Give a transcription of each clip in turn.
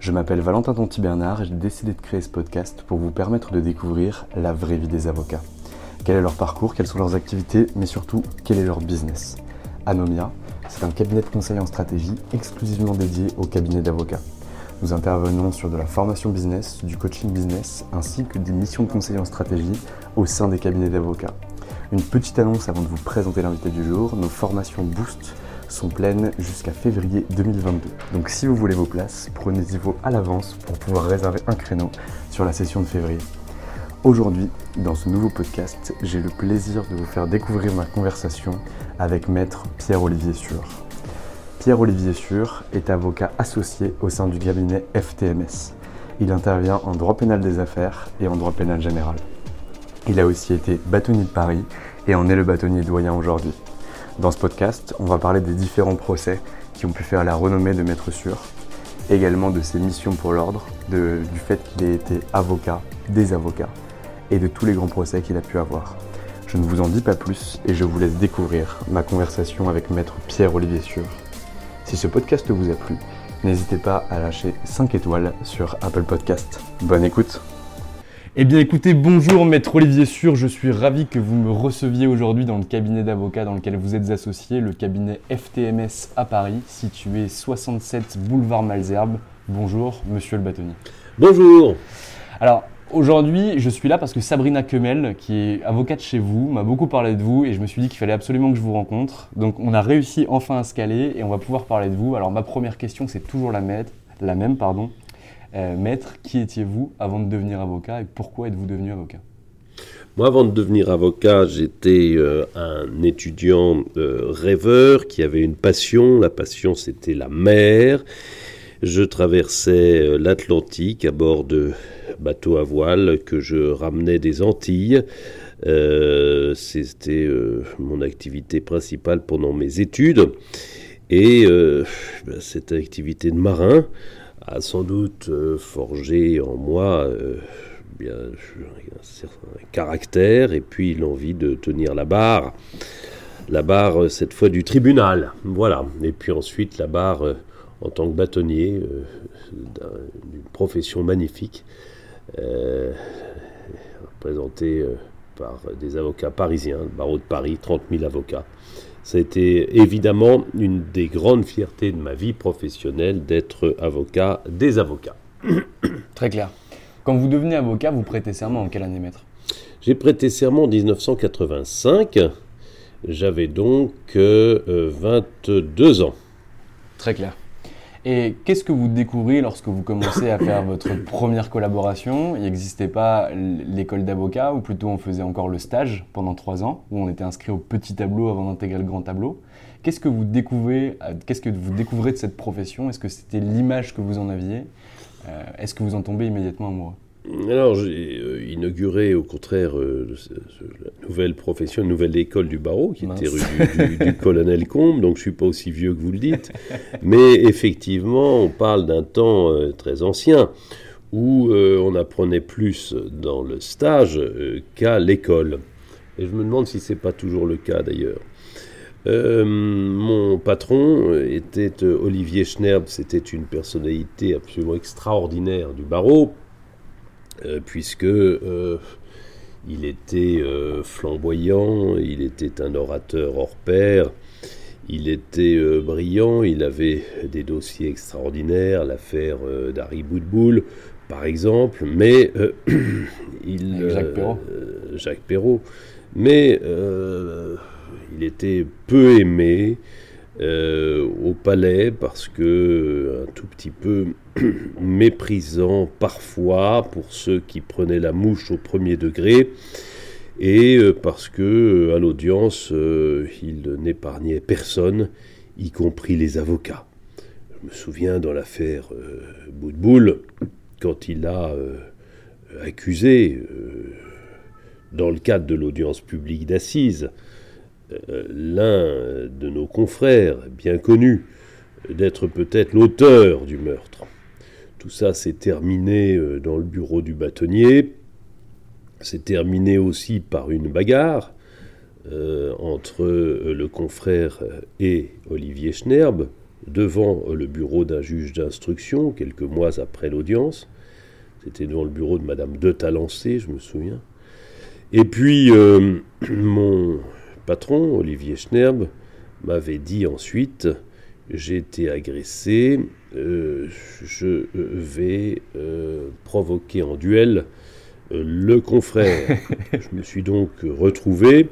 Je m'appelle Valentin Tonti Bernard et j'ai décidé de créer ce podcast pour vous permettre de découvrir la vraie vie des avocats. Quel est leur parcours, quelles sont leurs activités, mais surtout quel est leur business? Anomia, c'est un cabinet de conseil en stratégie exclusivement dédié au cabinet d'avocats. Nous intervenons sur de la formation business, du coaching business, ainsi que des missions de conseil en stratégie au sein des cabinets d'avocats. Une petite annonce avant de vous présenter l'invité du jour, nos formations Boost sont pleines jusqu'à février 2022. Donc si vous voulez vos places, prenez-y-vous à l'avance pour pouvoir réserver un créneau sur la session de février. Aujourd'hui, dans ce nouveau podcast, j'ai le plaisir de vous faire découvrir ma conversation avec maître Pierre-Olivier Sûr. Pierre-Olivier Sûr est avocat associé au sein du cabinet FTMS. Il intervient en droit pénal des affaires et en droit pénal général. Il a aussi été bâtonnier de Paris et en est le bâtonnier doyen aujourd'hui. Dans ce podcast, on va parler des différents procès qui ont pu faire la renommée de Maître Sûr, également de ses missions pour l'ordre, du fait qu'il ait été avocat, des avocats, et de tous les grands procès qu'il a pu avoir. Je ne vous en dis pas plus et je vous laisse découvrir ma conversation avec Maître Pierre-Olivier Sûr. Si ce podcast vous a plu, n'hésitez pas à lâcher 5 étoiles sur Apple Podcast. Bonne écoute eh bien écoutez, bonjour maître Olivier Sûr, je suis ravi que vous me receviez aujourd'hui dans le cabinet d'avocats dans lequel vous êtes associé, le cabinet FTMS à Paris, situé 67 boulevard Malzerbe. Bonjour monsieur le bâtonnier. Bonjour. Alors aujourd'hui je suis là parce que Sabrina Kemel, qui est avocate chez vous, m'a beaucoup parlé de vous et je me suis dit qu'il fallait absolument que je vous rencontre. Donc on a réussi enfin à se caler et on va pouvoir parler de vous. Alors ma première question c'est toujours la, la même. pardon. Euh, maître, qui étiez-vous avant de devenir avocat et pourquoi êtes-vous devenu avocat? Moi, avant de devenir avocat, j'étais euh, un étudiant euh, rêveur qui avait une passion. La passion, c'était la mer. Je traversais l'Atlantique à bord de bateaux à voile que je ramenais des Antilles. c'était mon activité principale pendant mes études. Et ben, cette activité de marin a sans doute euh, forgé en moi euh, bien, un certain caractère et puis l'envie de tenir la barre. La barre, euh, cette fois, du tribunal. Voilà. Et puis ensuite, la barre en tant que bâtonnier d'une profession magnifique, représentée par des avocats parisiens, le barreau de Paris, 30 000 avocats. Ça a été évidemment une des grandes fiertés de ma vie professionnelle d'être avocat des avocats. Très clair. Quand vous devenez avocat, vous prêtez serment en quelle année, maître? J'ai prêté serment en 1985. J'avais donc 22 euh, ans. Très clair. Et qu'est-ce que vous découvrez lorsque vous commencez à faire votre première collaboration? Il n'existait pas l'école d'avocat, ou plutôt on faisait encore le stage pendant trois ans, où on était inscrit au petit tableau avant d'intégrer le grand tableau? Qu'est-ce que vous découvrez Qu'est-ce que vous découvrez de cette profession? Est-ce que c'était l'image que vous en aviez? Euh, Est-ce que vous en tombez immédiatement amoureux? Alors, j'ai euh, inauguré au contraire euh, la nouvelle profession, une nouvelle école du barreau, qui était rue du, colonel Combe, donc je ne suis pas aussi vieux que vous le dites. Mais effectivement, on parle d'un temps euh, très ancien où on apprenait plus dans le stage qu'à l'école. Et je me demande si c'est pas toujours le cas d'ailleurs. mon patron était Olivier Schnerb, c'était une personnalité absolument extraordinaire du barreau, puisque il était flamboyant, il était un orateur hors pair, il était euh, brillant, il avait des dossiers extraordinaires, l'affaire euh, d'Harry Boudboul, par exemple, mais euh, il, Jacques Perrault. Jacques Perrault, mais il était peu aimé au palais parce que un tout petit peu méprisant parfois pour ceux qui prenaient la mouche au premier degré et euh, parce que euh, à l'audience, euh, il n'épargnait personne, y compris les avocats. Je me souviens dans l'affaire Boudboul, quand il a accusé, dans le cadre de l'audience publique d'assises, l'un de nos confrères, bien connu, d'être peut-être l'auteur du meurtre. Tout ça s'est terminé dans le bureau du bâtonnier c'est terminé aussi par une bagarre euh, entre euh, le confrère et Olivier Schnerb devant le bureau d'un juge d'instruction quelques mois après l'audience. C'était devant le bureau de Madame de Talancé, je me souviens. Et puis euh, mon patron, Olivier Schnerb, m'avait dit ensuite j'ai été agressé, je vais provoquer en duel le confrère. Je me suis donc retrouvé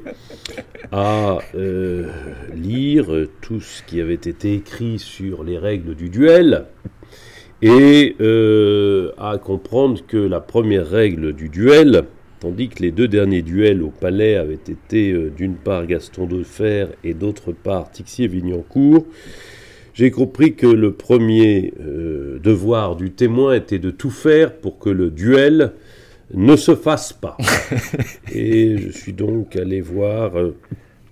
à euh, lire tout ce qui avait été écrit sur les règles du duel et euh, à comprendre que la première règle du duel, tandis que les deux derniers duels au palais avaient été euh, d'une part Gaston Defer et d'autre part Tixier-Vignancourt, j'ai compris que le premier devoir du témoin était de tout faire pour que le duel ne se fasse pas. Et je suis donc allé voir euh,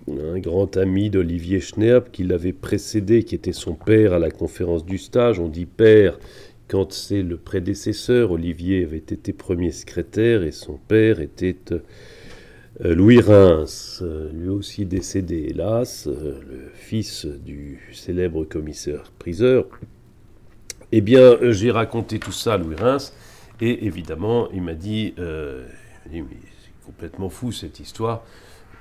un grand ami d'Olivier Schnerb qui l'avait précédé, qui était son père à la conférence du stage. On dit père quand c'est le prédécesseur. Olivier avait été premier secrétaire et son père était euh, Louis Reims, euh, lui aussi décédé hélas, le fils du célèbre commissaire priseur. Eh bien, j'ai raconté tout ça à Louis Reims. Et évidemment, il m'a dit, euh, c'est complètement fou cette histoire,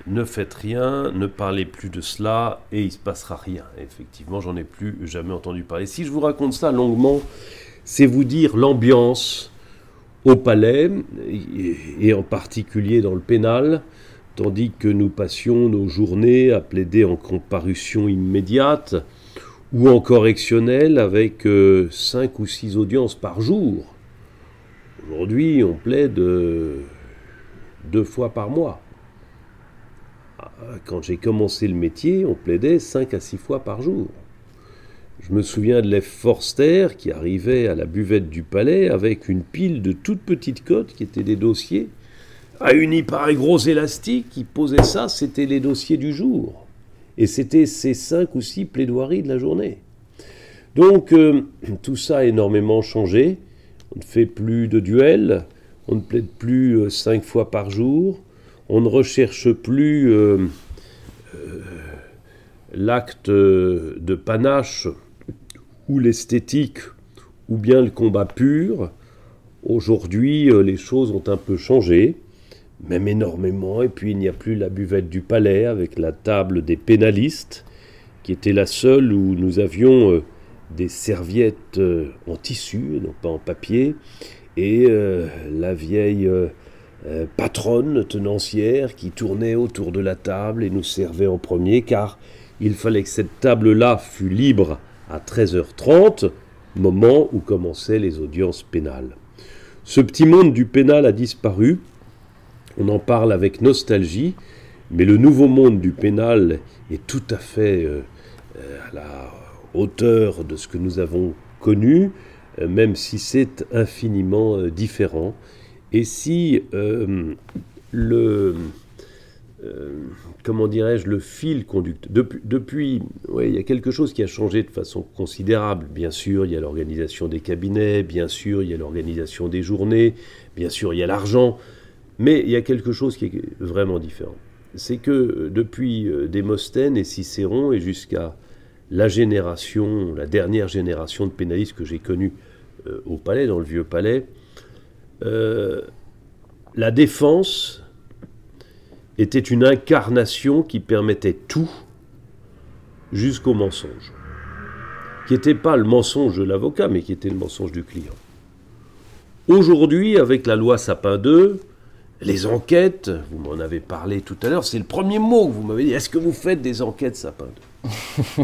ne faites rien, ne parlez plus de cela, et il ne se passera rien. effectivement, j'en ai plus jamais entendu parler. Si je vous raconte ça longuement, c'est vous dire l'ambiance au palais, et en particulier dans le pénal, tandis que nous passions nos journées à plaider en comparution immédiate ou en correctionnel avec euh, cinq ou six audiences par jour Aujourd'hui, on plaide euh, deux fois par mois. Ah, quand j'ai commencé le métier, on plaidait cinq à six fois par jour. Je me souviens de l'Ef Forster qui arrivait à la buvette du palais avec une pile de toutes petites cotes qui étaient des dossiers, réunis par un gros élastique qui posait ça, c'était les dossiers du jour. Et c'était ces cinq ou six plaidoiries de la journée. Donc euh, tout ça a énormément changé. On ne fait plus de duels, on ne plaide plus euh, cinq fois par jour, on ne recherche plus euh, l'acte de panache ou l'esthétique ou bien le combat pur. Aujourd'hui, les choses ont un peu changé, même énormément, et puis il n'y a plus la buvette du palais avec la table des pénalistes, qui était la seule où nous avions des serviettes euh, en tissu non pas en papier, et euh, la vieille euh, patronne tenancière qui tournait autour de la table et nous servait en premier, car il fallait que cette table-là fût libre à 13h30, moment où commençaient les audiences pénales. Ce petit monde du pénal a disparu, on en parle avec nostalgie, mais le nouveau monde du pénal est tout à fait à la hauteur de ce que nous avons connu, euh, même si c'est infiniment euh, différent. Et si euh, comment dirais-je, le fil conducteur. Depuis, depuis il y a quelque chose qui a changé de façon considérable. Bien sûr, il y a l'organisation des cabinets, bien sûr, il y a l'organisation des journées, bien sûr, il y a l'argent, mais il y a quelque chose qui est vraiment différent. C'est que depuis Démosthène et Cicéron et jusqu'à la génération, la dernière génération de pénalistes que j'ai connue au palais, dans le vieux palais, la défense était une incarnation qui permettait tout jusqu'au mensonge, qui n'était pas le mensonge de l'avocat, mais qui était le mensonge du client. Aujourd'hui, avec la loi Sapin 2, les enquêtes, vous m'en avez parlé tout à l'heure, c'est le premier mot que vous m'avez dit. Est-ce que vous faites des enquêtes Sapin 2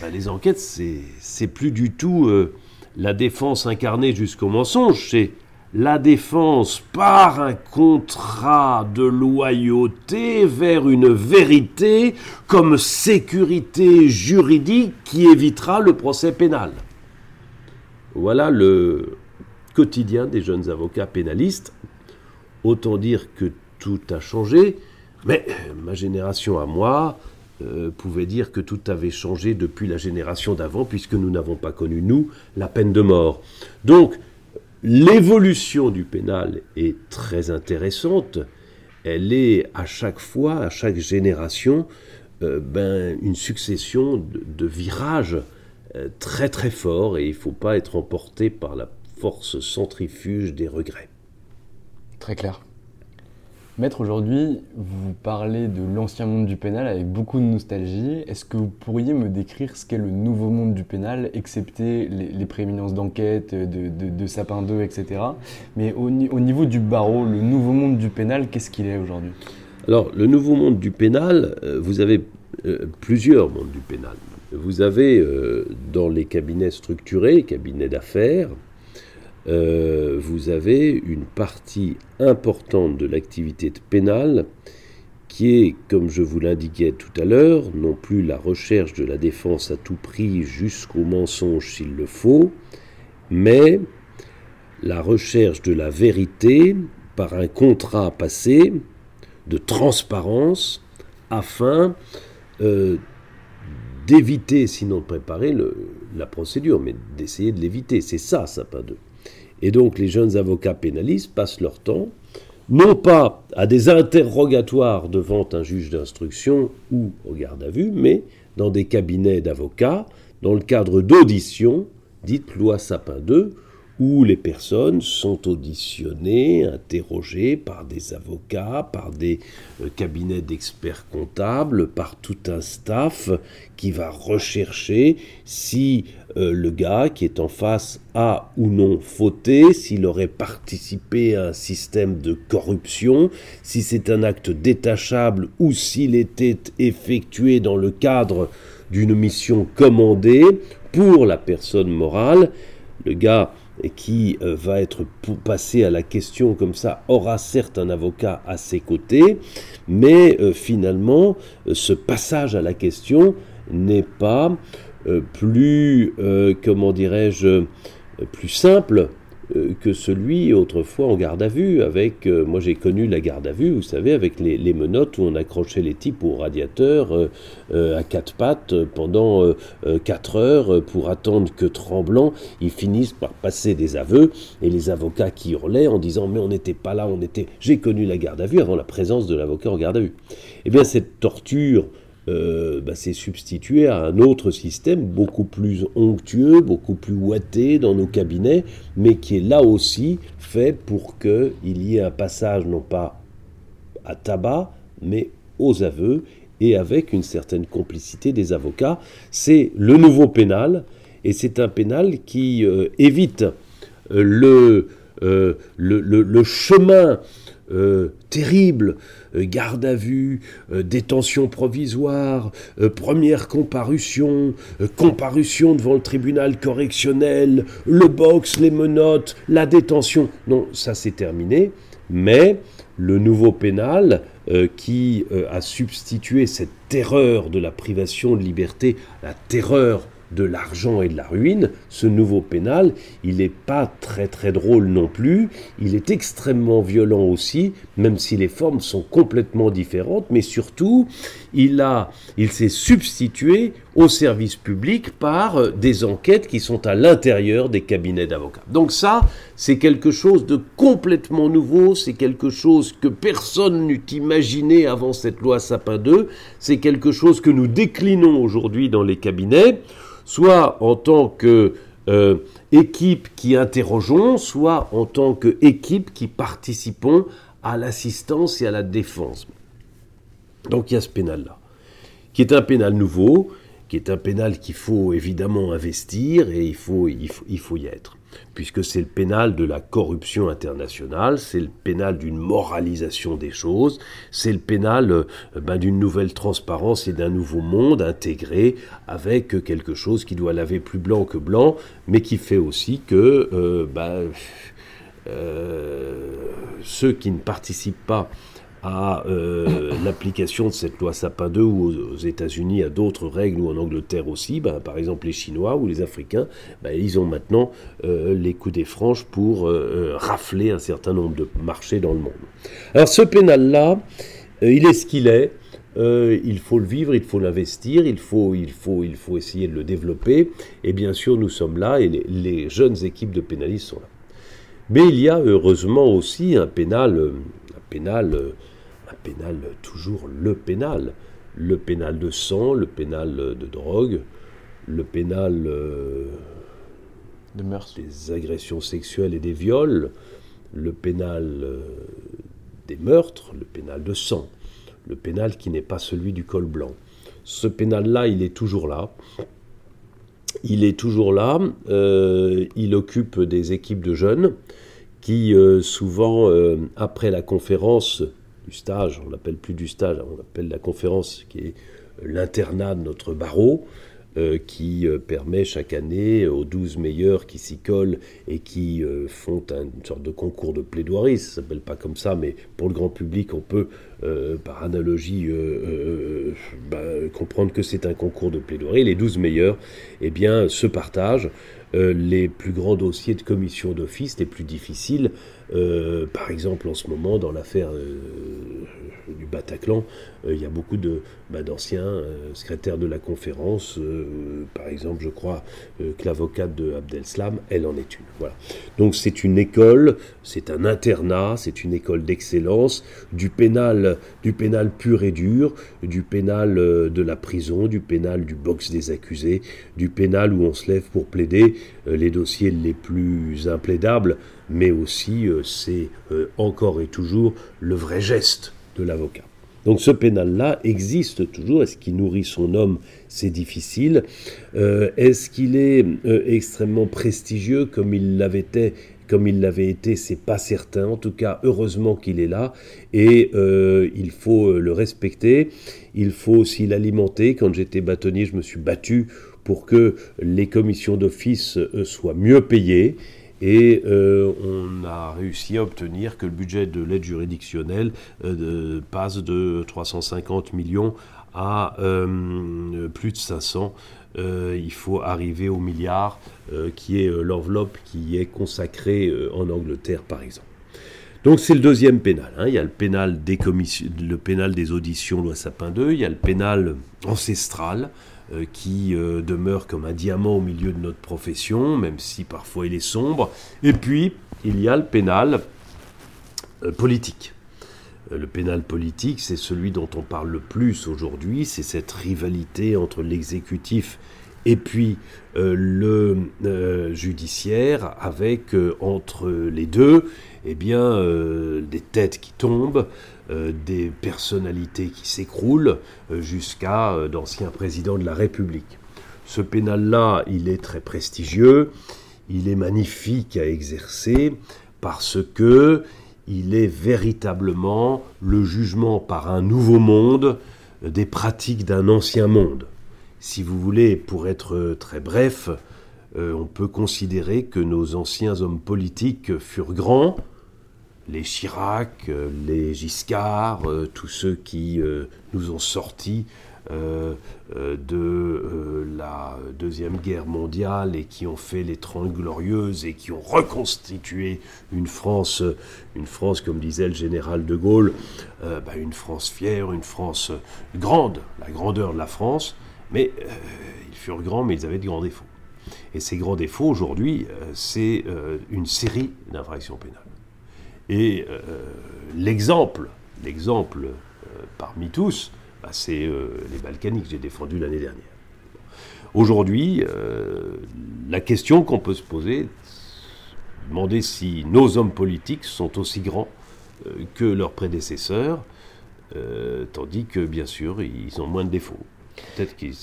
ben, Les enquêtes, c'est plus du tout euh, la défense incarnée jusqu'au mensonge, c'est la défense par un contrat de loyauté vers une vérité comme sécurité juridique qui évitera le procès pénal. Voilà le quotidien des jeunes avocats pénalistes. Autant dire que tout a changé, mais ma génération à moi euh, pouvait dire que tout avait changé depuis la génération d'avant, puisque nous n'avons pas connu, nous, la peine de mort. Donc, L'évolution du pénal est très intéressante. Elle est à chaque fois, à chaque génération, euh, ben, une succession de, virages euh, très très forts et il ne faut pas être emporté par la force centrifuge des regrets. Très clair. Maître, aujourd'hui, vous parlez de l'ancien monde du pénal avec beaucoup de nostalgie. Est-ce que vous pourriez me décrire ce qu'est le nouveau monde du pénal, excepté les, prééminences d'enquête, de, Sapin 2, etc. Mais au, niveau du barreau, le nouveau monde du pénal, qu'est-ce qu'il est, aujourd'hui? Alors, le nouveau monde du pénal, euh, vous avez euh, plusieurs mondes du pénal. Vous avez euh, dans les cabinets structurés, cabinets d'affaires, euh, vous avez une partie importante de l'activité pénale qui est, comme je vous l'indiquais tout à l'heure, non plus la recherche de la défense à tout prix jusqu'au mensonge s'il le faut, mais la recherche de la vérité par un contrat passé de transparence afin euh, d'éviter, sinon de préparer la procédure, mais d'essayer de l'éviter. C'est ça, Sapin 2. Et donc les jeunes avocats pénalistes passent leur temps, non pas à des interrogatoires devant un juge d'instruction ou au garde à vue, mais dans des cabinets d'avocats, dans le cadre d'auditions, dites loi Sapin 2, où les personnes sont auditionnées, interrogées par des avocats, par des euh, cabinets d'experts comptables, par tout un staff qui va rechercher si euh, le gars qui est en face a ou non fauté, s'il aurait participé à un système de corruption, si c'est un acte détachable ou s'il était effectué dans le cadre d'une mission commandée pour la personne morale. Le gars qui euh, va être passé à la question comme ça aura certes un avocat à ses côtés, mais euh, finalement, ce passage à la question n'est pas plus, comment dirais-je, plus simple euh, que celui autrefois en garde à vue. Avec, euh, moi j'ai connu la garde à vue, vous savez, avec les, menottes où on accrochait les types au radiateur euh, à quatre pattes pendant quatre heures pour attendre que tremblant, ils finissent par passer des aveux et les avocats qui hurlaient en disant mais on n'était pas là, on était. J'ai connu la garde à vue avant la présence de l'avocat en garde à vue. Eh bien cette torture euh, bah, c'est substitué à un autre système beaucoup plus onctueux, beaucoup plus ouaté dans nos cabinets, mais qui est là aussi fait pour qu'il y ait un passage non pas à tabac, mais aux aveux, et avec une certaine complicité des avocats. C'est le nouveau pénal, et c'est un pénal qui euh, évite euh, le, le, chemin terrible euh, garde à vue, euh, détention provisoire, euh, première comparution, comparution devant le tribunal correctionnel, le box, les menottes, la détention. Non, ça c'est terminé. Mais le nouveau pénal qui a substitué cette terreur de la privation de liberté, la terreur de l'argent et de la ruine, ce nouveau pénal, il n'est pas très très drôle non plus, il est extrêmement violent aussi, même si les formes sont complètement différentes, mais surtout, il, a, il s'est substitué au service public par euh, des enquêtes qui sont à l'intérieur des cabinets d'avocats. Donc ça, c'est quelque chose de complètement nouveau, c'est quelque chose que personne n'eût imaginé avant cette loi Sapin 2, c'est quelque chose que nous déclinons aujourd'hui dans les cabinets soit en tant que euh, équipe qui interrogeons, soit en tant qu'équipe qui participons à l'assistance et à la défense. Donc il y a ce pénal-là, qui est un pénal nouveau, qui est un pénal qu'il faut évidemment investir et il faut, il faut, il faut y être. Puisque c'est le pénal de la corruption internationale, c'est le pénal d'une moralisation des choses, c'est le pénal euh, ben, d'une nouvelle transparence et d'un nouveau monde intégré avec quelque chose qui doit laver plus blanc que blanc, mais qui fait aussi que euh, ben, euh, ceux qui ne participent pas à euh, l'application de cette loi Sapin 2 ou aux, États-Unis à d'autres règles ou en Angleterre aussi, ben, par exemple les Chinois ou les Africains, ben, ils ont maintenant euh, les coups des franches pour euh, rafler un certain nombre de marchés dans le monde. Alors ce pénal-là, il est ce qu'il est. il faut le vivre, il faut l'investir, il faut, il, faut, il faut essayer de le développer. Et bien sûr, nous sommes là et les, les jeunes équipes de pénalistes sont là. Mais il y a heureusement aussi un pénal, un pénal pénal, toujours le pénal. Le pénal de sang, le pénal de drogue, le pénal euh, de des agressions sexuelles et des viols, le pénal euh, des meurtres, le pénal de sang, le pénal qui n'est pas celui du col blanc. Ce pénal-là, il est toujours là. Il est toujours là. Euh, il occupe des équipes de jeunes qui, souvent, après la conférence, stage, on l'appelle plus du stage, on appelle la conférence qui est l'internat de notre barreau, euh, qui euh, permet chaque année aux 12 meilleurs qui s'y collent et qui euh, font une sorte de concours de plaidoirie, ça s'appelle pas comme ça, mais pour le grand public, on peut, par analogie, bah, comprendre que c'est un concours de plaidoirie. Les 12 meilleurs eh se partagent les plus grands dossiers de commission d'office, les plus difficiles, euh, par exemple, en ce moment, dans l'affaire euh, du Bataclan, euh, il y a beaucoup de, bah, d'anciens secrétaires de la conférence. par exemple, je crois que l'avocate de Abdel-Slam, elle en est une. Voilà. Donc c'est une école, c'est un internat, c'est une école d'excellence, du pénal, du pénal pur et dur, du pénal de la prison, du pénal du box des accusés, du pénal où on se lève pour plaider les dossiers les plus implaidables mais aussi euh, c'est euh, encore et toujours le vrai geste de l'avocat. Donc ce pénal-là existe toujours. Est-ce qu'il nourrit son homme? C'est difficile. Euh, est-ce qu'il est, extrêmement prestigieux comme il l'avait été comme il l'avait été, c'est pas certain. En tout cas, heureusement qu'il est là et il faut le respecter. Il faut aussi l'alimenter. Quand j'étais bâtonnier, je me suis battu pour que les commissions d'office soient mieux payées et euh, on a réussi à obtenir que le budget de l'aide juridictionnelle euh, passe de 350 millions à euh, plus de 500. il faut arriver au milliard, qui est l'enveloppe qui est consacrée en Angleterre, par exemple. Donc c'est le deuxième pénal. Hein. Il y a le pénal des, le pénal des auditions loi Sapin 2, il y a le pénal ancestral, euh, qui euh, demeure comme un diamant au milieu de notre profession, même si parfois il est sombre. Et puis, il y a le pénal euh, politique. Le pénal politique, c'est celui dont on parle le plus aujourd'hui, c'est cette rivalité entre l'exécutif et puis le judiciaire, avec entre les deux, eh bien, des têtes qui tombent, euh, des personnalités qui s'écroulent euh, jusqu'à euh, d'anciens présidents de la République. Ce pénal-là, il est très prestigieux, il est magnifique à exercer parce que il est véritablement le jugement par un nouveau monde des pratiques d'un ancien monde. Si vous voulez, pour être très bref, on peut considérer que nos anciens hommes politiques furent grands, les Chirac, euh, les Giscard, euh, tous ceux qui euh, nous ont sortis de la Deuxième Guerre mondiale et qui ont fait les Trente Glorieuses et qui ont reconstitué une France, une France comme disait le général de Gaulle, bah, une France fière, une France grande, la grandeur de la France, mais ils furent grands, mais ils avaient de grands défauts. Et ces grands défauts, aujourd'hui, c'est une série d'infractions pénales. Et l'exemple, l'exemple parmi tous, bah, c'est euh, les Balkaniques que j'ai défendus l'année dernière. Aujourd'hui, euh, la question qu'on peut se poser, demander si nos hommes politiques sont aussi grands euh, que leurs prédécesseurs, tandis que bien sûr, ils ont moins de défauts. Peut-être qu'ils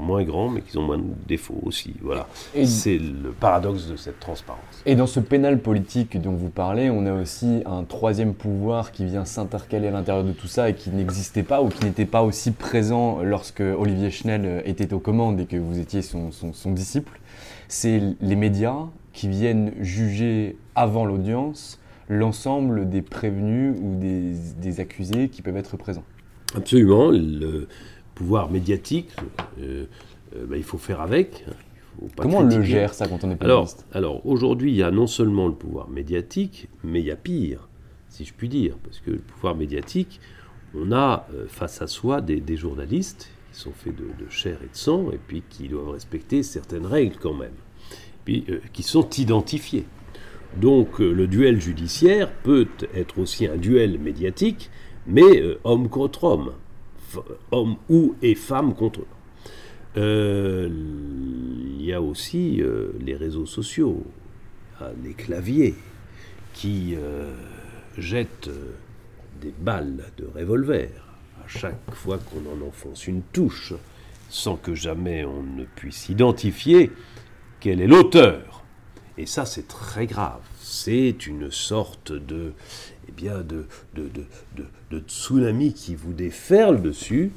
moins grands, mais qui ont moins de défauts aussi. Voilà. C'est le paradoxe de cette transparence. Et dans ce pénal politique dont vous parlez, on a aussi un troisième pouvoir qui vient s'intercaler à l'intérieur de tout ça et qui n'existait pas ou qui n'était pas aussi présent lorsque Olivier Schnell était aux commandes et que vous étiez son, son disciple. C'est les médias qui viennent juger avant l'audience l'ensemble des prévenus ou des, des, accusés qui peuvent être présents. Absolument. Le, pouvoir médiatique, euh, euh, bah, il faut faire avec. Comment on le gère ça quand on est alors, alors aujourd'hui, il y a non seulement le pouvoir médiatique, mais il y a pire, si je puis dire, parce que le pouvoir médiatique, on a euh, face à soi des, journalistes qui sont faits de, chair et de sang, et puis qui doivent respecter certaines règles quand même, puis qui sont identifiés. Donc le duel judiciaire peut être aussi un duel médiatique, mais homme contre homme hommes ou et femmes contre eux. Euh, il y a aussi euh, les réseaux sociaux, les claviers qui euh, jettent des balles de revolver à chaque fois qu'on en enfonce une touche, sans que jamais on ne puisse identifier quel est l'auteur. Et ça, c'est très grave. C'est une sorte de eh bien, de, de, de, de, tsunamis qui vous déferlent dessus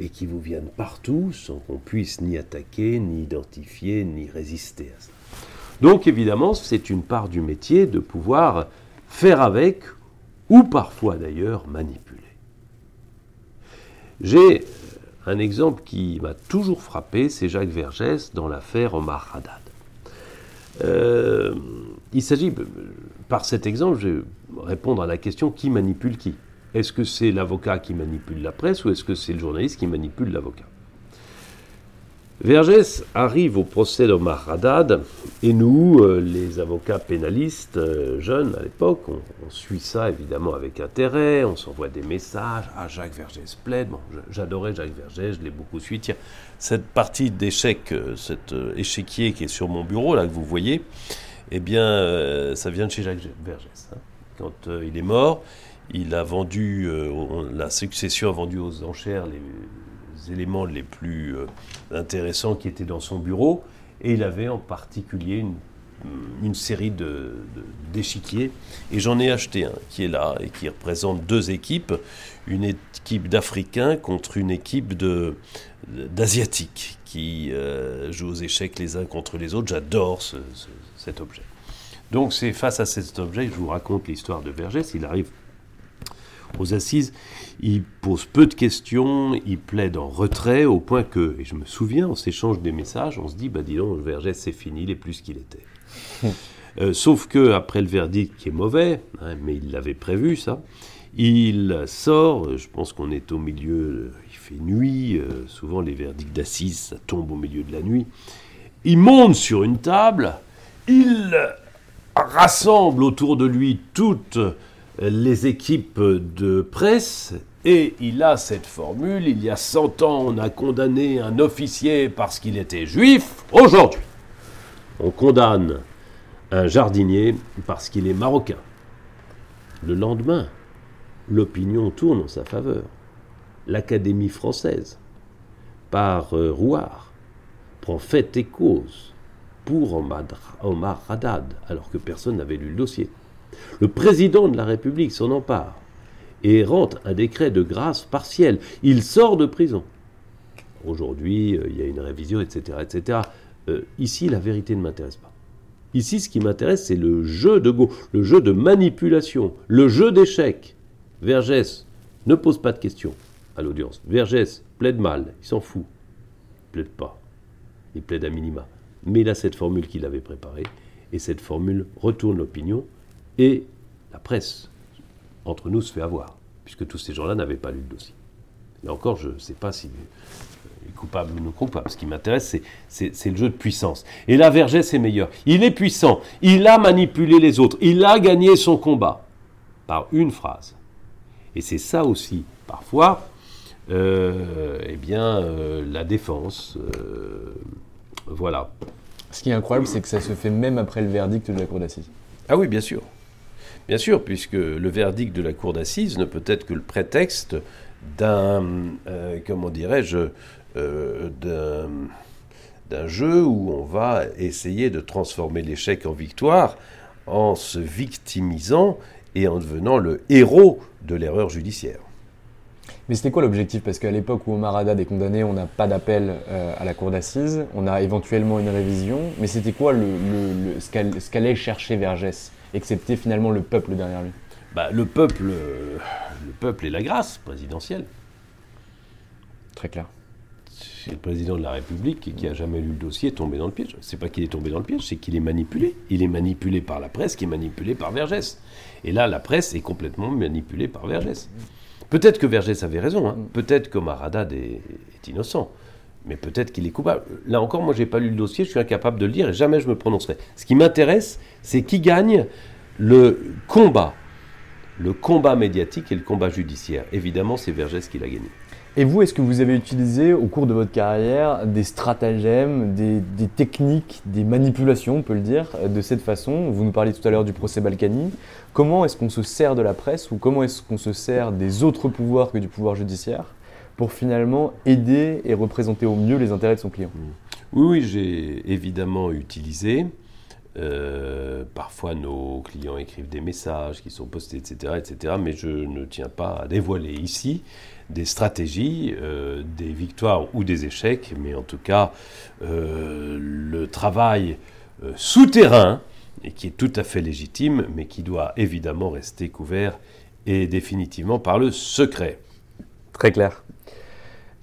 et qui vous viennent partout sans qu'on puisse ni attaquer, ni identifier, ni résister à ça. Donc évidemment, c'est une part du métier de pouvoir faire avec, ou parfois d'ailleurs manipuler. J'ai un exemple qui m'a toujours frappé, c'est Jacques Vergès dans l'affaire Omar Haddad. Euh, il s'agit, par cet exemple, je répondre à la question qui manipule qui? Est-ce que c'est l'avocat qui manipule la presse ou est-ce que c'est le journaliste qui manipule l'avocat? Vergès arrive au procès d'Omar Haddad et nous, euh, les avocats pénalistes euh, jeunes à l'époque, on, suit ça évidemment avec intérêt, on s'envoie des messages. Ah, Jacques Vergès plaide. J'adorais Jacques Vergès, je l'ai beaucoup suivi. Tiens, cette partie d'échec, euh, cet échiquier qui est sur mon bureau, là, que vous voyez, eh bien, ça vient de chez Jacques Vergès. Hein. Quand il est mort, il a vendu, la succession a vendu aux enchères les éléments les plus euh, intéressants qui étaient dans son bureau, et il avait en particulier une, série d'échiquiers, et j'en ai acheté un qui est là, et qui représente deux équipes, une équipe d'Africains contre une équipe d'Asiatiques, qui euh, jouent aux échecs les uns contre les autres. J'adore cet objet. Donc c'est face à cet objet que je vous raconte l'histoire de Vergès. Il arrive aux assises, il pose peu de questions, il plaide en retrait au point que, et je me souviens, on s'échange des messages, on se dit, bah dis donc, Vergès c'est fini, il est plus qu'il était. Euh, sauf que après le verdict qui est mauvais, hein, mais il l'avait prévu ça, il sort, je pense qu'on est au milieu, il fait nuit, euh, souvent les verdicts d'assises, ça tombe au milieu de la nuit, il monte sur une table, il rassemble autour de lui toutes les équipes de presse et il a cette formule, il y a 100 ans on a condamné un officier parce qu'il était juif, aujourd'hui on condamne un jardinier parce qu'il est marocain. Le lendemain, l'opinion tourne en sa faveur. L'Académie française, par euh, Rouard, prend fait et cause pour Omar Haddad, alors que personne n'avait lu le dossier. Le président de la République s'en empare et rentre un décret de grâce partielle. Il sort de prison. Aujourd'hui, euh, il y a une révision, etc. etc. Euh, ici, la vérité ne m'intéresse pas. Ici, ce qui m'intéresse, c'est le jeu de go, le jeu de manipulation, le jeu d'échecs. Vergès ne pose pas de questions. à l'audience. Vergès plaide mal, il s'en fout. Il plaide pas. Il plaide à minima. Mais il a cette formule qu'il avait préparée, et cette formule retourne l'opinion, et la presse, entre nous, se fait avoir, puisque tous ces gens-là n'avaient pas lu le dossier. Et encore, je ne sais pas si coupable ou non coupable. Ce qui m'intéresse, c'est le jeu de puissance. Et là, Vergès est meilleur. Il est puissant. Il a manipulé les autres. Il a gagné son combat par une phrase. Et c'est ça aussi, parfois, euh, eh bien, euh, la défense. Euh, voilà. Ce qui est incroyable, c'est que ça se fait même après le verdict de la Cour d'assises. Ah oui, bien sûr. Bien sûr, puisque le verdict de la Cour d'assises ne peut être que le prétexte d'un, comment dirais-je, d'un jeu où on va essayer de transformer l'échec en victoire en se victimisant et en devenant le héros de l'erreur judiciaire. Mais c'était quoi l'objectif? Parce qu'à l'époque où Omar Haddad est condamné, on n'a pas d'appel euh, à la cour d'assises, on a éventuellement une révision, mais c'était quoi le, ce qu'allait chercher Vergès, excepté finalement le peuple derrière lui? Bah, le, peuple, le peuple est la grâce présidentielle. Très clair. C'est le président de la République qui a jamais lu le dossier tombé dans le piège. C'est pas qu'il est tombé dans le piège, c'est qu'il est manipulé. Il est manipulé par la presse, qui est manipulé par Vergès. Et là, la presse est complètement manipulée par Vergès. Peut-être que Vergès avait raison, hein. peut-être que Haddad est, innocent, mais peut-être qu'il est coupable. Là encore, moi, j'ai pas lu le dossier, je suis incapable de le dire et jamais je me prononcerai. Ce qui m'intéresse, c'est qui gagne le combat, le combat médiatique et le combat judiciaire. Évidemment, c'est Vergès qui l'a gagné. Et vous, est-ce que vous avez utilisé au cours de votre carrière des stratagèmes, des, techniques, des manipulations, on peut le dire, de cette façon? Vous nous parliez tout à l'heure du procès Balkany. Comment est-ce qu'on se sert de la presse ou comment est-ce qu'on se sert des autres pouvoirs que du pouvoir judiciaire pour finalement aider et représenter au mieux les intérêts de son client? Oui, oui j'ai évidemment utilisé. Euh, parfois, nos clients écrivent des messages qui sont postés, etc., etc. Mais je ne tiens pas à dévoiler ici des stratégies, euh, des victoires ou des échecs, mais en tout cas, euh, le travail souterrain, et qui est tout à fait légitime, mais qui doit évidemment rester couvert et définitivement par le secret. Très clair.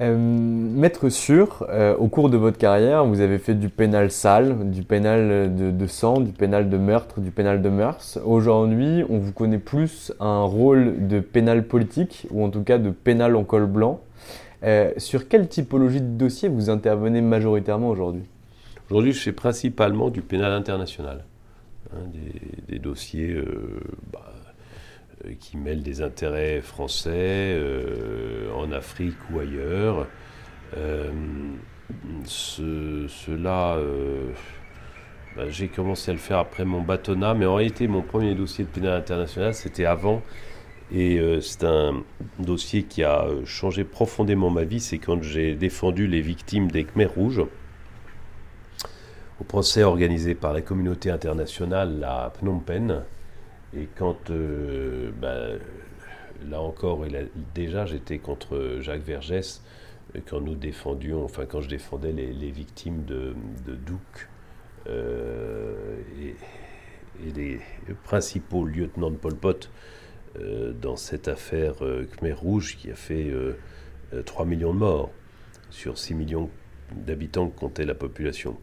Euh, maître sûr, euh, au cours de votre carrière, vous avez fait du pénal sale, du pénal de, sang, du pénal de meurtre, du pénal de mœurs. Aujourd'hui, on vous connaît plus un rôle de pénal politique, ou en tout cas de pénal en col blanc. Euh, sur quelle typologie de dossier vous intervenez majoritairement aujourd'hui? Aujourd'hui, je fais principalement du pénal international. Hein, des, dossiers bah, euh, qui mêlent des intérêts français euh, en Afrique ou ailleurs. Euh, cela, bah, j'ai commencé à le faire après mon bâtonnat, mais en réalité, mon premier dossier de pénal international, c'était avant. Et c'est un dossier qui a changé profondément ma vie. C'est quand j'ai défendu les victimes des Khmer rouges au procès organisé par la communauté internationale à Phnom Penh. Et quand, euh, bah, là encore, déjà j'étais contre Jacques Vergès, euh, quand nous défendions, enfin quand je défendais les, victimes de, de Douk euh, et, les principaux lieutenants de Pol Pot dans cette affaire Khmer Rouge qui a fait 3 millions de morts sur 6 millions d'habitants que comptait la population.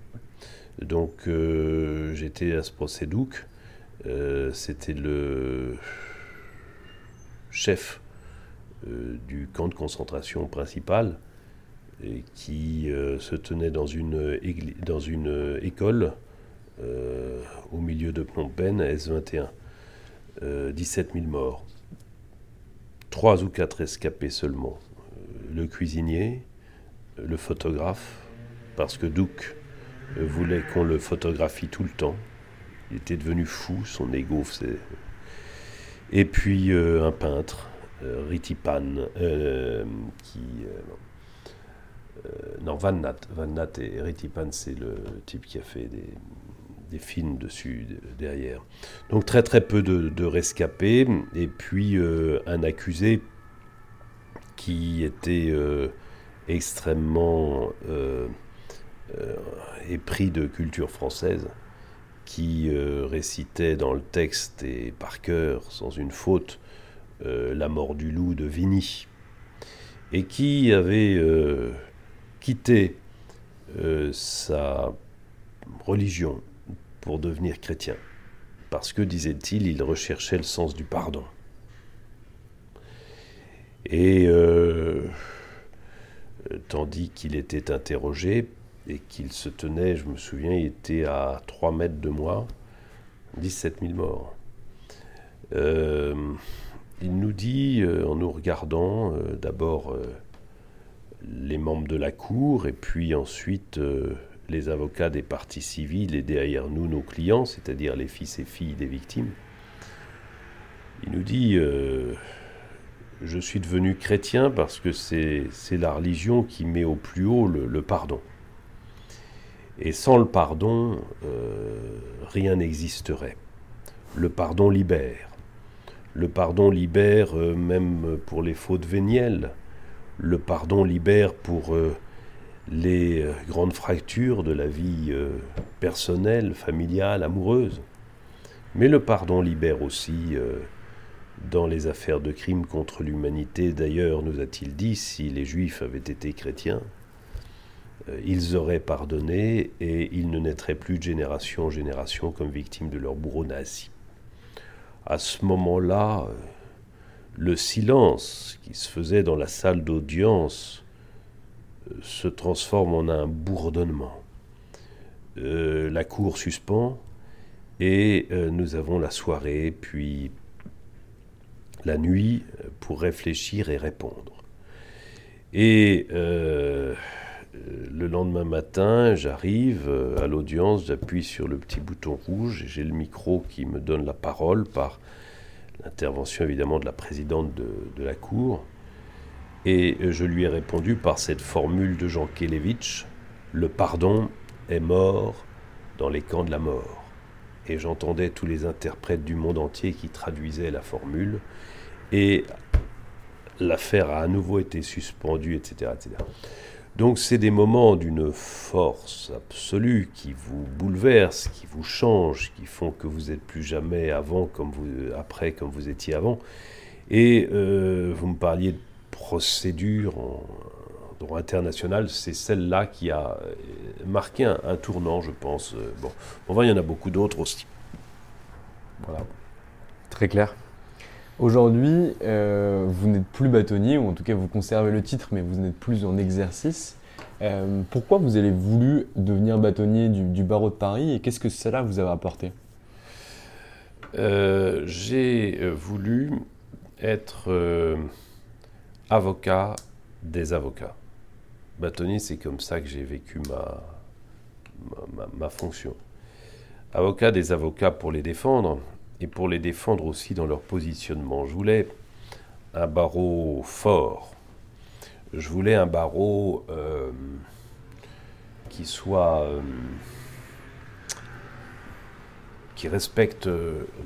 Donc j'étais à ce procès Douk. Euh, c'était le chef euh, du camp de concentration principal qui euh, se tenait dans une, école au milieu de Phnom Penh, S21. 17 000 morts. Trois ou quatre escapés seulement. le cuisinier, le photographe, parce que Douk voulait qu'on le photographie tout le temps. Il était devenu fou, son ego faisait. Et puis euh, un peintre, euh, Ritipan, euh, qui. non, Van Nat. Van Nat et Ritipan, c'est le type qui a fait des, films dessus, derrière. Donc très très peu de, de rescapés. Et puis un accusé qui était extrêmement épris de culture française qui euh, récitait dans le texte et par cœur, sans une faute, euh, La mort du loup de Vigny. et qui avait euh, quitté sa religion pour devenir chrétien, parce que, disait-il, il recherchait le sens du pardon. Et tandis qu'il était interrogé et qu'il se tenait, je me souviens, il était à 3 mètres de moi, 17 000 morts. Euh, il nous dit, euh, en nous regardant, euh, d'abord les membres de la Cour, et puis ensuite les avocats des parties civiles, et derrière nous nos clients, c'est-à-dire les fils et filles des victimes. Il nous dit, je suis devenu chrétien parce que c'est la religion qui met au plus haut le, pardon. Et sans le pardon, rien n'existerait. Le pardon libère. Le pardon libère euh, même pour les fautes vénielles. Le pardon libère pour euh, les euh, grandes fractures de la vie personnelle, familiale, amoureuse. Mais le pardon libère aussi dans les affaires de crimes contre l'humanité. D'ailleurs, nous a-t-il dit, si les Juifs avaient été chrétiens, ils auraient pardonné et ils ne naîtraient plus de génération en génération comme victimes de leurs bourreaux nazis à ce moment-là, euh, le silence qui se faisait dans la salle d'audience euh, se transforme en un bourdonnement. Euh, la cour suspend et nous avons la soirée, puis la nuit pour réfléchir et répondre. Et le lendemain matin, j'arrive euh, à l'audience, j'appuie sur le petit bouton rouge et j'ai le micro qui me donne la parole par l'intervention évidemment de la présidente de, la Cour. Et euh, je lui ai répondu par cette formule de Jean Kelevitch, le pardon est mort dans les camps de la mort. Et j'entendais tous les interprètes du monde entier qui traduisaient la formule. Et l'affaire a à nouveau été suspendue, etc. etc. Donc c'est des moments d'une force absolue qui vous bouleversent, qui vous changent, qui font que vous n'êtes plus jamais avant comme vous, après comme vous étiez avant. Et euh, vous me parliez de procédure en, droit international, c'est celle-là qui a euh, marqué un, tournant, je pense. Euh, bon, enfin, il y en a beaucoup d'autres aussi. Voilà. Très clair. Aujourd'hui, euh, vous n'êtes plus bâtonnier, ou en tout cas vous conservez le titre, mais vous n'êtes plus en exercice. Euh, pourquoi vous avez voulu devenir bâtonnier du, barreau de Paris et qu'est-ce que cela vous a apporté? Euh, J'ai voulu être avocat des avocats. Bâtonnier, c'est comme ça que j'ai vécu ma fonction. Avocat des avocats pour les défendre, et pour les défendre aussi dans leur positionnement. Je voulais un barreau fort. Je voulais un barreau euh, qui soit. Euh, qui respecte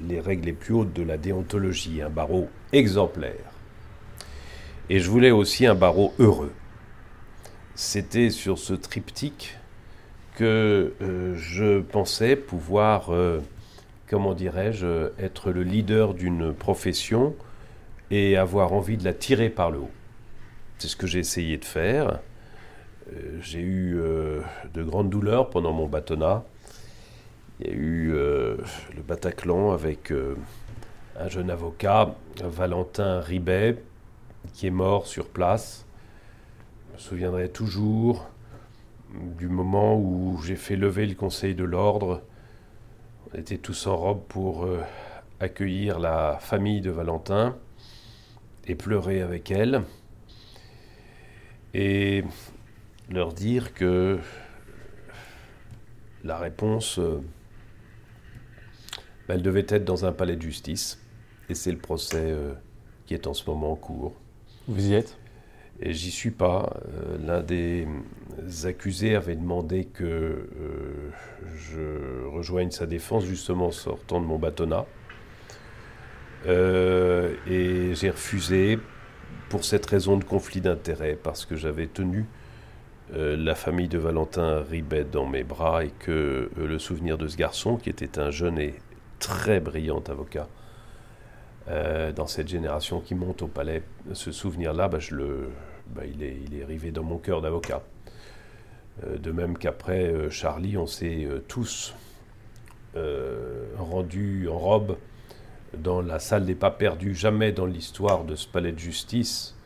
les règles les plus hautes de la déontologie, un barreau exemplaire. Et je voulais aussi un barreau heureux. C'était sur ce triptyque que euh, je pensais pouvoir comment dirais-je, être le leader d'une profession et avoir envie de la tirer par le haut. C'est ce que j'ai essayé de faire. Euh, j'ai eu euh, de grandes douleurs pendant mon bâtonnat. Il y a eu euh, le Bataclan avec un jeune avocat, Valentin Ribet, qui est mort sur place. Je me souviendrai toujours du moment où j'ai fait lever le Conseil de l'ordre on était tous en robe pour euh, accueillir la famille de Valentin et pleurer avec elle et leur dire que la réponse, euh, elle devait être dans un palais de justice. Et c'est le procès euh, qui est en ce moment en cours. Vous y êtes? J'y suis pas. L'un des accusés avait demandé que euh, je rejoigne sa défense justement en sortant de mon bâtonnat. Euh, et j'ai refusé pour cette raison de conflit d'intérêts, parce que j'avais tenu euh, la famille de Valentin Ribet dans mes bras et que le souvenir de ce garçon, qui était un jeune et très brillant avocat, dans cette génération qui monte au palais, ce souvenir-là, bah, je, le, bah, il, est, il est rivé dans mon cœur d'avocat. de même qu'après Charlie, on s'est tous rendus en robe dans la salle des pas perdus, jamais dans l'histoire de ce palais de justice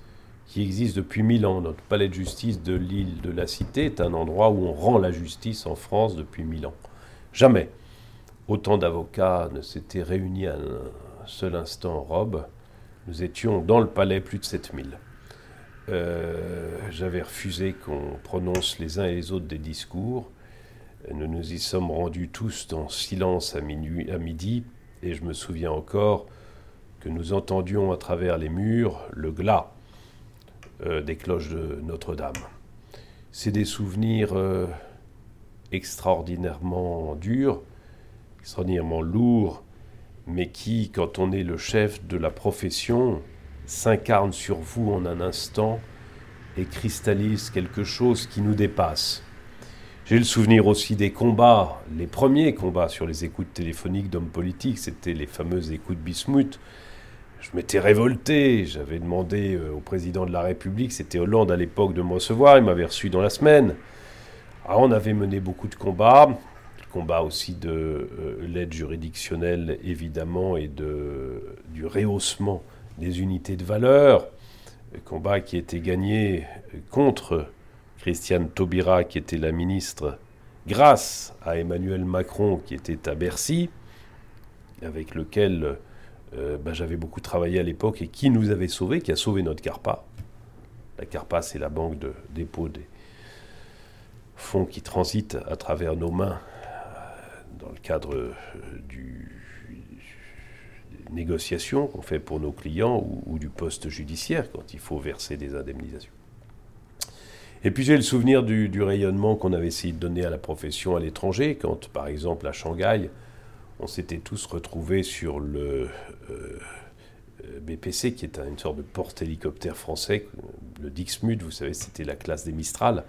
qui existe depuis mille ans. Notre palais de justice de l'île de la Cité est un endroit où on rend la justice en France depuis mille ans. Jamais autant d'avocats ne s'étaient réunis à un seul instant en robe. Nous étions dans le palais plus de 7000. Euh, J'avais refusé qu'on prononce les uns et les autres des discours. Nous nous y sommes rendus tous dans silence à, minuit, à midi, et je me souviens encore que nous entendions à travers les murs le glas euh, des cloches de Notre-Dame. C'est des souvenirs euh, extraordinairement durs, extraordinairement lourds, mais qui, quand on est le chef de la profession, s'incarnent sur vous en un instant et cristallisent quelque chose qui nous dépasse. J'ai le souvenir aussi des combats, les premiers combats sur les écoutes téléphoniques d'hommes politiques, c'était les fameuses écoutes Bismuth. Je m'étais révolté, j'avais demandé euh, au président de la République, c'était Hollande à l'époque, de me recevoir, il m'avait reçu dans la semaine. Ah, on avait mené beaucoup de combats, combat aussi de euh, l'aide juridictionnelle évidemment et de, du rehaussement des unités de valeur, combat qui était gagné contre Christiane Taubira, qui était la ministre, grâce à Emmanuel Macron, qui était à Bercy, avec lequel euh, ben, j'avais beaucoup travaillé à l'époque et qui nous avait sauvés, qui a sauvé notre CARPA. La CARPA, c'est la banque de dépôt des fonds qui transitent à travers nos mains euh, dans le cadre euh, du, négociations qu'on fait pour nos clients ou du poste judiciaire quand il faut verser des indemnisations. Et puis j'ai le souvenir du, rayonnement qu'on avait essayé de donner à la profession à l'étranger, quand par exemple à Shanghai, on s'était tous retrouvés sur le euh, BPC, qui est une sorte de porte-hélicoptère français, le Dixmude, vous savez, c'était la classe des Mistral.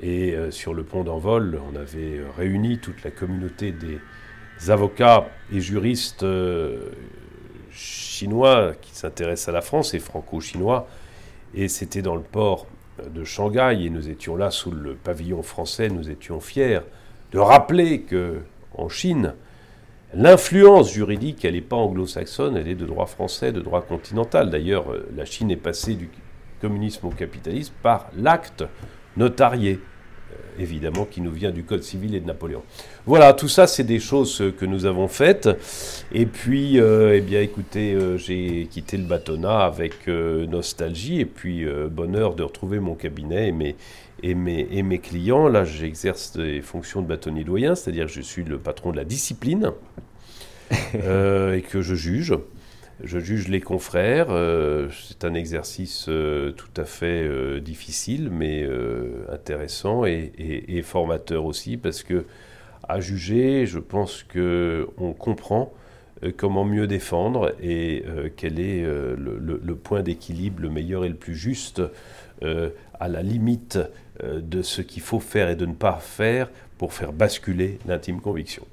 Et euh, sur le pont d'envol, on avait réuni toute la communauté des avocats et juristes euh, chinois qui s'intéressent à la France et franco-chinois. Et c'était dans le port de Shanghai et nous étions là sous le pavillon français, nous étions fiers de rappeler que en Chine, l'influence juridique, elle n'est pas anglo-saxonne, elle est de droit français, de droit continental. D'ailleurs, euh, la Chine est passée du communisme au capitalisme par l'acte notarié évidemment, qui nous vient du Code civil et de Napoléon. Voilà, tout ça, c'est des choses que nous avons faites. Et puis, euh, eh bien, écoutez, euh, j'ai quitté le bâtonnat avec euh, nostalgie et puis bonheur de retrouver mon cabinet et mes, et mes, et mes clients. Là, j'exerce des fonctions de bâtonnier doyen, c'est-à-dire que je suis le patron de la discipline et que je juge je juge les confrères. Euh, c'est un exercice euh, tout à fait euh, difficile, mais intéressant et, formateur aussi, parce que à juger, je pense que on comprend comment mieux défendre et quel est le, point d'équilibre le meilleur et le plus juste à la limite de ce qu'il faut faire et de ne pas faire pour faire basculer l'intime conviction.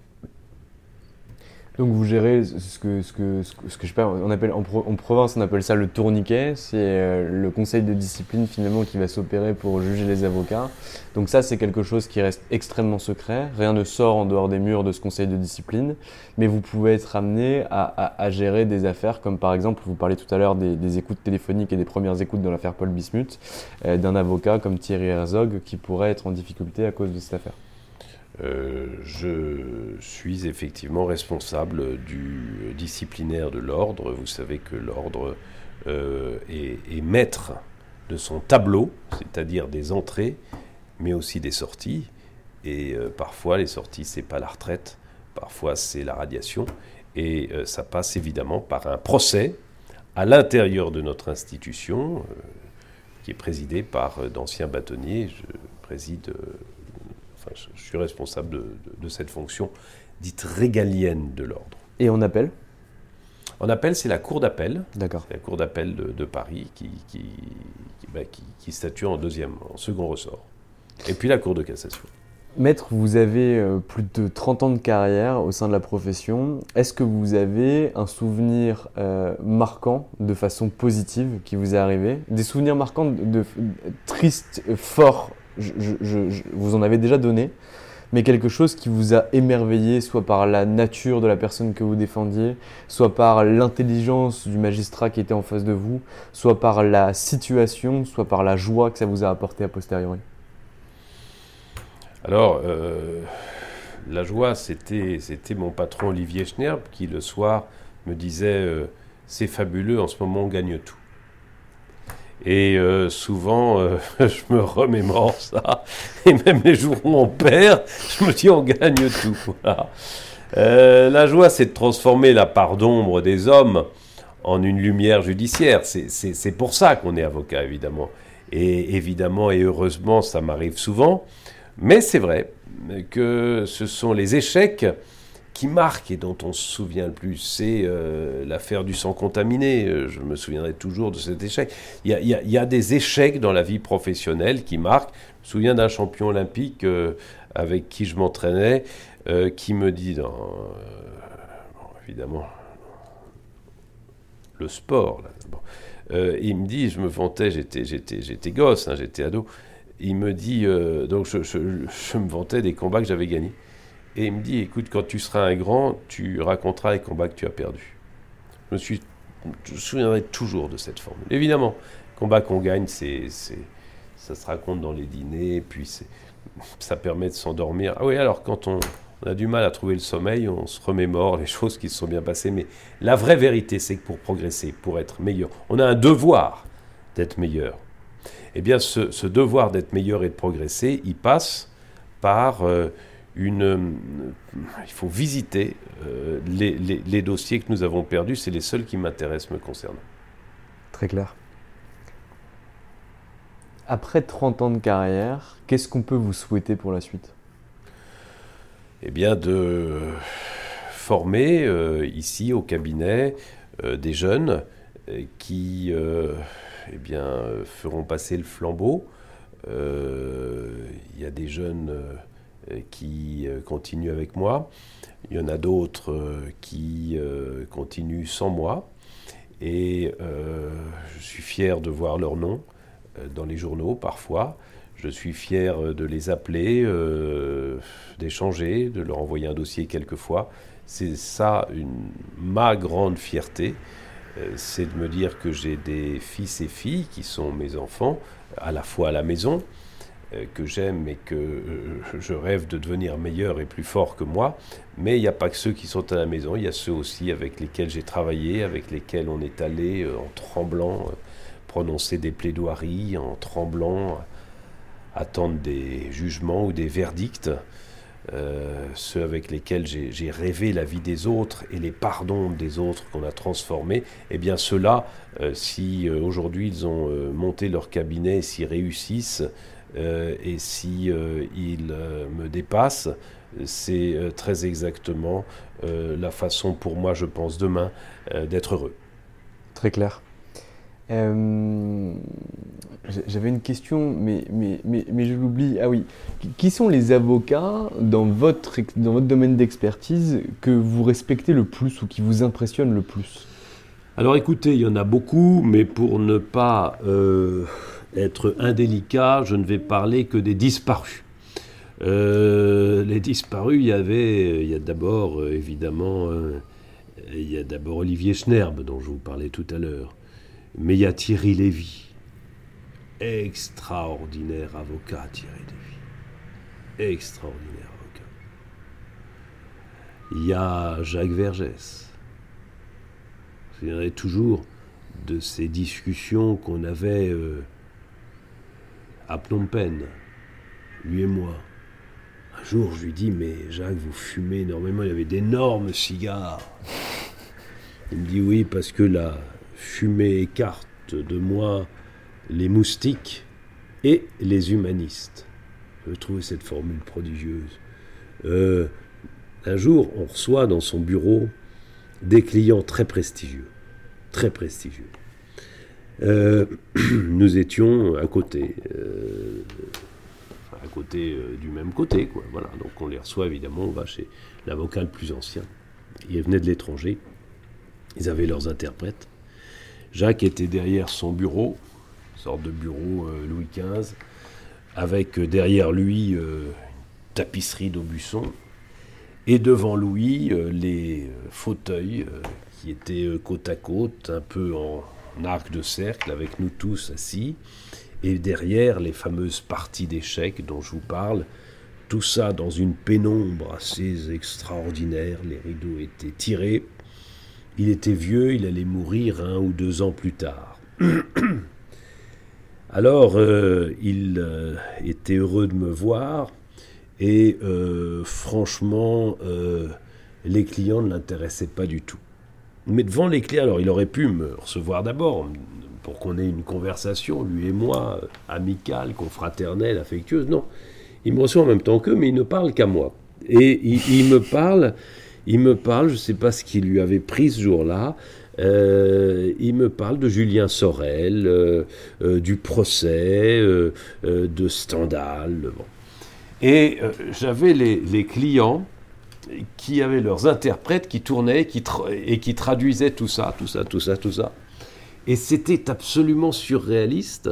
Donc vous gérez ce que, ce que, ce que, je sais on appelle, en, province on appelle ça le tourniquet, c'est euh, le conseil de discipline finalement qui va s'opérer pour juger les avocats. Donc ça c'est quelque chose qui reste extrêmement secret, rien ne sort en dehors des murs de ce conseil de discipline, mais vous pouvez être amené à, à, gérer des affaires comme par exemple, vous parlez tout à l'heure des, écoutes téléphoniques et des premières écoutes dans l'affaire Paul Bismuth, euh, d'un avocat comme Thierry Herzog qui pourrait être en difficulté à cause de cette affaire. Euh, je suis effectivement responsable du disciplinaire de l'ordre. Vous savez que l'ordre euh, est, maître de son tableau, c'est-à-dire des entrées, mais aussi des sorties. Et euh, parfois, les sorties, c'est pas la retraite, parfois c'est la radiation. Et ça passe évidemment par un procès à l'intérieur de notre institution, qui est présidé par d'anciens bâtonniers. Je préside je suis responsable de, cette fonction dite régalienne de l'ordre. Et on appelle En appel, c'est la Cour d'appel. D'accord. La Cour d'appel de, Paris qui, qui, qui, bah, statue en deuxième, en second ressort. Et puis la Cour de cassation. Maître, vous avez euh, plus de 30 ans de carrière au sein de la profession. Est-ce que vous avez un souvenir euh, marquant de façon positive qui vous est arrivé? Des souvenirs marquants de, tristes, forts, vous en avez déjà donné, mais quelque chose qui vous a émerveillé, soit par la nature de la personne que vous défendiez, soit par l'intelligence du magistrat qui était en face de vous, soit par la situation, soit par la joie que ça vous a apporté a posteriori? Alors, euh, la joie, c'était, mon patron Olivier Schnerb qui, le soir, me disait euh, C'est fabuleux, en ce moment, on gagne tout. Et euh, souvent, je me remémore ça. Et même les jours où on perd, je me dis On gagne tout. la joie, c'est de transformer la part d'ombre des hommes en une lumière judiciaire. c'est pour ça qu'on est avocat, évidemment. Et évidemment et heureusement, ça m'arrive souvent. Mais c'est vrai que ce sont les échecs qui marquent et dont on se souvient le plus. C'est euh, l'affaire du sang contaminé. Euh, je me souviendrai toujours de cet échec. Il y, a, des échecs dans la vie professionnelle qui marquent. Je me souviens d'un champion olympique euh, avec qui je m'entraînais qui me dit, évidemment, le sport, il me dit, je me vantais, j'étais gosse, hein, j'étais ado, il me dit, donc je, me vantais des combats que j'avais gagnés. Et il me dit, écoute, quand tu seras un grand, tu raconteras les combats que tu as perdus. Je me, suis, souviendrai toujours de cette formule. Évidemment, combat qu'on gagne, c'est, ça se raconte dans les dîners, puis ça permet de s'endormir. Ah oui, alors quand on, a du mal à trouver le sommeil, on se remémore les choses qui se sont bien passées. Mais la vraie vérité, c'est que pour progresser, pour être meilleur, on a un devoir d'être meilleur eh bien ce, devoir d'être meilleur et de progresser, il passe par euh, une... Euh, il faut visiter euh, les, dossiers que nous avons perdus, c'est les seuls qui m'intéressent me concernant. Très clair. Après 30 ans de carrière, qu'est-ce qu'on peut vous souhaiter pour la suite? Eh bien de former ici au cabinet des jeunes qui eh bien, euh, feront passer le flambeau. Euh, il y a des jeunes euh, qui continuent avec moi. Il y en a d'autres qui continuent sans moi. Et je suis fier de voir leur nom dans les journaux parfois. Je suis fier de les appeler, d'échanger, de leur envoyer un dossier quelquefois. C'est ça ma grande fierté. Euh, c'est de me dire que j'ai des fils et filles qui sont mes enfants, à la fois à la maison, euh, que j'aime et que euh, je rêve de devenir meilleur et plus fort que moi. Mais il n'y a pas que ceux qui sont à la maison, il y a ceux aussi avec lesquels j'ai travaillé, avec lesquels on est allé en tremblant, prononcer des plaidoiries, en tremblant, attendre des jugements ou des verdicts. Euh, ceux avec lesquels j'ai rêvé la vie des autres et les pardons des autres qu'on a transformés, eh bien ceux-là, euh, si euh, aujourd'hui ils ont monté leur cabinet, s'ils réussissent et si ils me dépassent, c'est très exactement la façon pour moi, je pense, demain d'être heureux. Très clair. J'avais une question, mais, mais, mais, mais je l'oublie. Ah oui. Qui sont les avocats dans votre, dans votre domaine d'expertise que vous respectez le plus ou qui vous impressionnent le plus? Alors écoutez, il y en a beaucoup, mais pour ne pas euh, être indélicat, je ne vais parler que des disparus. Euh, les disparus, il y avait, il y a d'abord euh, évidemment, il y a d'abord Olivier Schnerb dont je vous parlais tout à l'heure, mais il y a Thierry Lévy extraordinaire avocat, Thierry Lévy. Extraordinaire avocat. Il y a Jacques Vergès. Je toujours de ces discussions qu'on avait euh, à Phnom Penh, lui et moi. Un jour, je lui dis Mais Jacques, vous fumez énormément. Il y avait d'énormes cigares. Il me dit Oui, parce que la fumée écarte de moi les moustiques et les humanistes. Je trouvais cette formule prodigieuse. Euh, un jour, on reçoit dans son bureau des clients très prestigieux. Très prestigieux. Euh, nous étions à côté, euh, à côté, du même côté. Quoi. Voilà. Donc on les reçoit évidemment, on va chez l'avocat le plus ancien. Ils venaient de l'étranger, ils avaient leurs interprètes. Jacques était derrière son bureau, sorte de bureau Louis XV, avec derrière lui une tapisserie d'Aubusson, et devant Louis les fauteuils qui étaient côte à côte, un peu en arc de cercle, avec nous tous assis, et derrière les fameuses parties d'échecs dont je vous parle, tout ça dans une pénombre assez extraordinaire, les rideaux étaient tirés, il était vieux, il allait mourir un ou deux ans plus tard. Alors, euh, il euh, était heureux de me voir, et euh, franchement, les clients ne l'intéressaient pas du tout. Mais devant les clients, alors il aurait pu me recevoir d'abord pour qu'on ait une conversation, lui et moi, amicale, confraternelle, affectueuse. Non, il me reçoit en même temps qu'eux, mais il ne parle qu'à moi. Et il, me parle, il me parle, je ne sais pas ce qui lui avait pris ce jour-là, euh, il me parle de Julien Sorel, euh, euh, du procès, de Stendhal. Bon. Et j'avais les, clients qui avaient leurs interprètes qui tournaient qui et qui traduisaient tout ça, tout ça, tout ça, tout ça. Et c'était absolument surréaliste.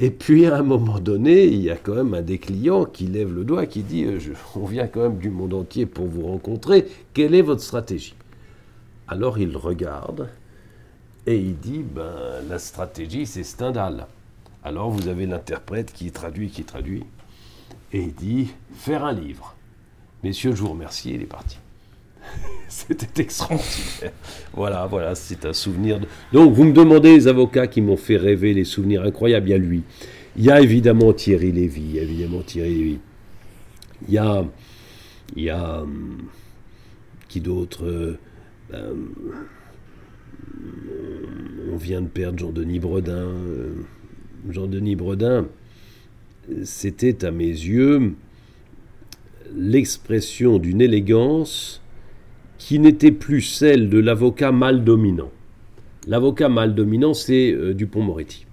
Et puis à un moment donné, il y a quand même un des clients qui lève le doigt, qui dit euh, On vient quand même du monde entier pour vous rencontrer, quelle est votre stratégie? Alors il regarde et il dit ben, La stratégie, c'est Stendhal. Alors vous avez l'interprète qui traduit, qui traduit, et il dit Faire un livre. Messieurs, je vous remercie, il est parti. C'était extraordinaire. Voilà, voilà, c'est un souvenir. Donc, vous me demandez les avocats qui m'ont fait rêver les souvenirs incroyables. Il y a lui. Il y a évidemment Thierry Lévy. évidemment Thierry Lévy. Il y a. Il y a. Hum, qui d'autre euh, ben, On vient de perdre Jean-Denis Bredin. Euh, Jean-Denis Bredin, c'était à mes yeux l'expression d'une élégance qui n'était plus celle de l'avocat mal dominant. L'avocat mal dominant, c'est euh, Dupont-Moretti.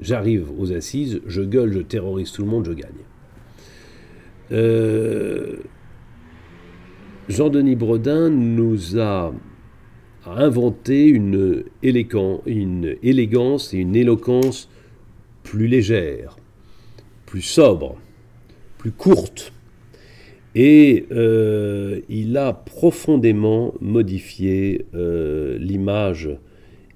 J'arrive aux assises, je gueule, je terrorise tout le monde, je gagne. Euh, Jean-Denis Bredin nous a, inventé une, une élégance et une éloquence plus légère, plus sobre, plus courte, et euh, il a profondément modifié euh, l'image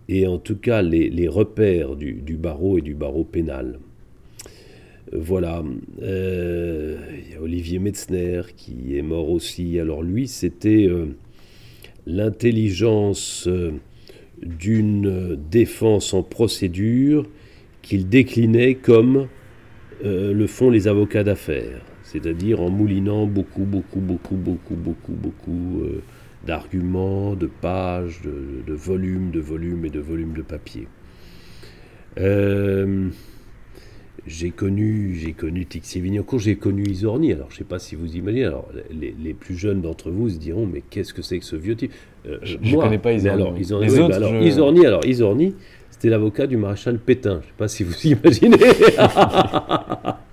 et en tout cas les, repères du, barreau et du barreau pénal. Voilà. Euh, il y a Olivier Metzner qui est mort aussi. Alors lui, c'était l'intelligence d'une défense en procédure qu'il déclinait comme le font les avocats d'affaires c'est-à-dire en moulinant beaucoup, beaucoup, beaucoup, beaucoup, beaucoup, beaucoup euh, d'arguments, de pages, de, volumes, de volumes et de volumes de papier. Euh, j'ai connu, j'ai connu Tixier-Vignancourt, j'ai connu Isorni. Alors, je ne sais pas si vous imaginez. Alors, les, plus jeunes d'entre vous se diront, mais qu'est-ce que c'est que ce vieux type? Euh, Je ne connais pas Isorni. Alors, Isorni, alors, Isorni, alors, Isorni, c'était l'avocat du maréchal Pétain. Je ne sais pas si vous imaginez.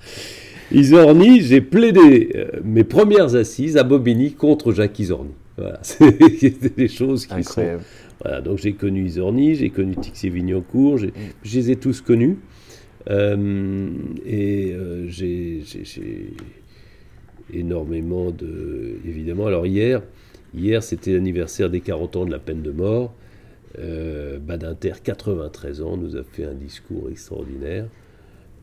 Isorni, j'ai plaidé euh, mes premières assises à Bobigny contre Jacques Isorni. Voilà, c'est des choses qui Incroyable. sont... Voilà, donc j'ai connu Isorni, j'ai connu Tixier-Vignancourt, mm. je les ai tous connus. Euh, et euh, j'ai énormément de... Évidemment, alors hier, hier c'était l'anniversaire des 40 ans de la peine de mort. Badinter, 93 ans, nous a fait un discours extraordinaire.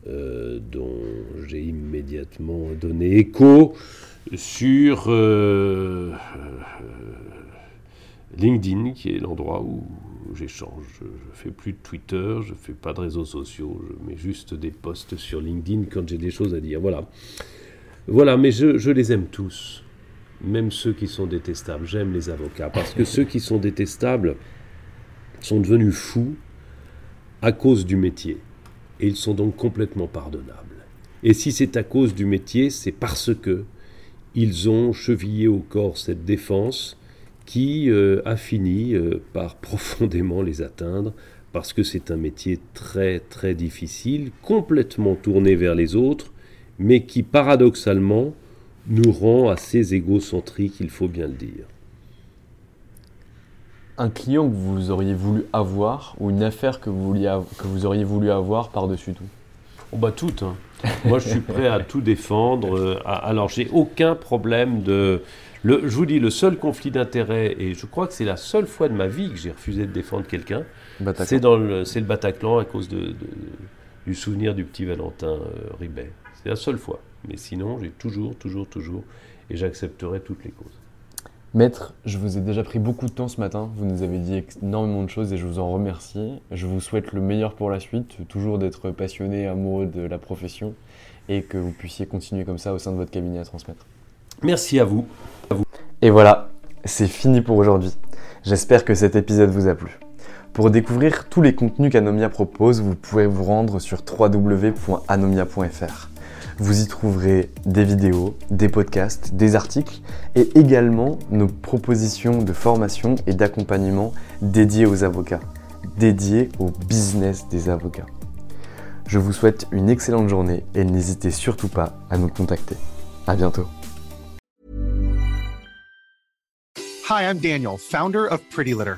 Euh, dont j'ai immédiatement donné écho sur euh, LinkedIn, qui est l'endroit où j'échange. Je ne fais plus de Twitter, je ne fais pas de réseaux sociaux, je mets juste des posts sur LinkedIn quand j'ai des choses à dire. Voilà. Voilà, mais je les aime tous, même ceux qui sont détestables. J'aime les avocats, parce que ceux qui sont détestables sont devenus fous à cause du métier et ils sont donc complètement pardonnables. Et si c'est à cause du métier, c'est parce que ils ont chevillé au corps cette défense qui euh, a fini euh, par profondément les atteindre, parce que c'est un métier très très difficile, complètement tourné vers les autres, mais qui paradoxalement nous rend assez égocentriques, il faut bien le dire. Un client que vous auriez voulu avoir ou une affaire que vous, vouliez que vous auriez voulu avoir par-dessus tout? Oh bah toutes. Hein. Moi je suis prêt à tout défendre. Euh, alors j'ai aucun problème de... Le, je vous dis, le seul conflit d'intérêt, et je crois que c'est la seule fois de ma vie que j'ai refusé de défendre quelqu'un, c'est dans le, le Bataclan à cause de, du souvenir du petit Valentin euh, Ribet. C'est la seule fois. Mais sinon, j'ai toujours, toujours, toujours, et j'accepterai toutes les causes. Maître, je vous ai déjà pris beaucoup de temps ce matin. Vous nous avez dit énormément de choses et je vous en remercie. Je vous souhaite le meilleur pour la suite, toujours d'être passionné, amoureux de la profession et que vous puissiez continuer comme ça au sein de votre cabinet à transmettre. Merci à vous. À vous. Et voilà, c'est fini pour aujourd'hui. J'espère que cet épisode vous a plu. Pour découvrir tous les contenus qu'Anomia propose, vous pouvez vous rendre sur www.anomia.fr. Vous y trouverez des vidéos, des podcasts, des articles et également nos propositions de formation et d'accompagnement dédiées aux avocats, dédiées au business des avocats. Je vous souhaite une excellente journée et n'hésitez surtout pas à nous contacter. À bientôt. Hi, I'm Daniel, founder of Pretty Litter.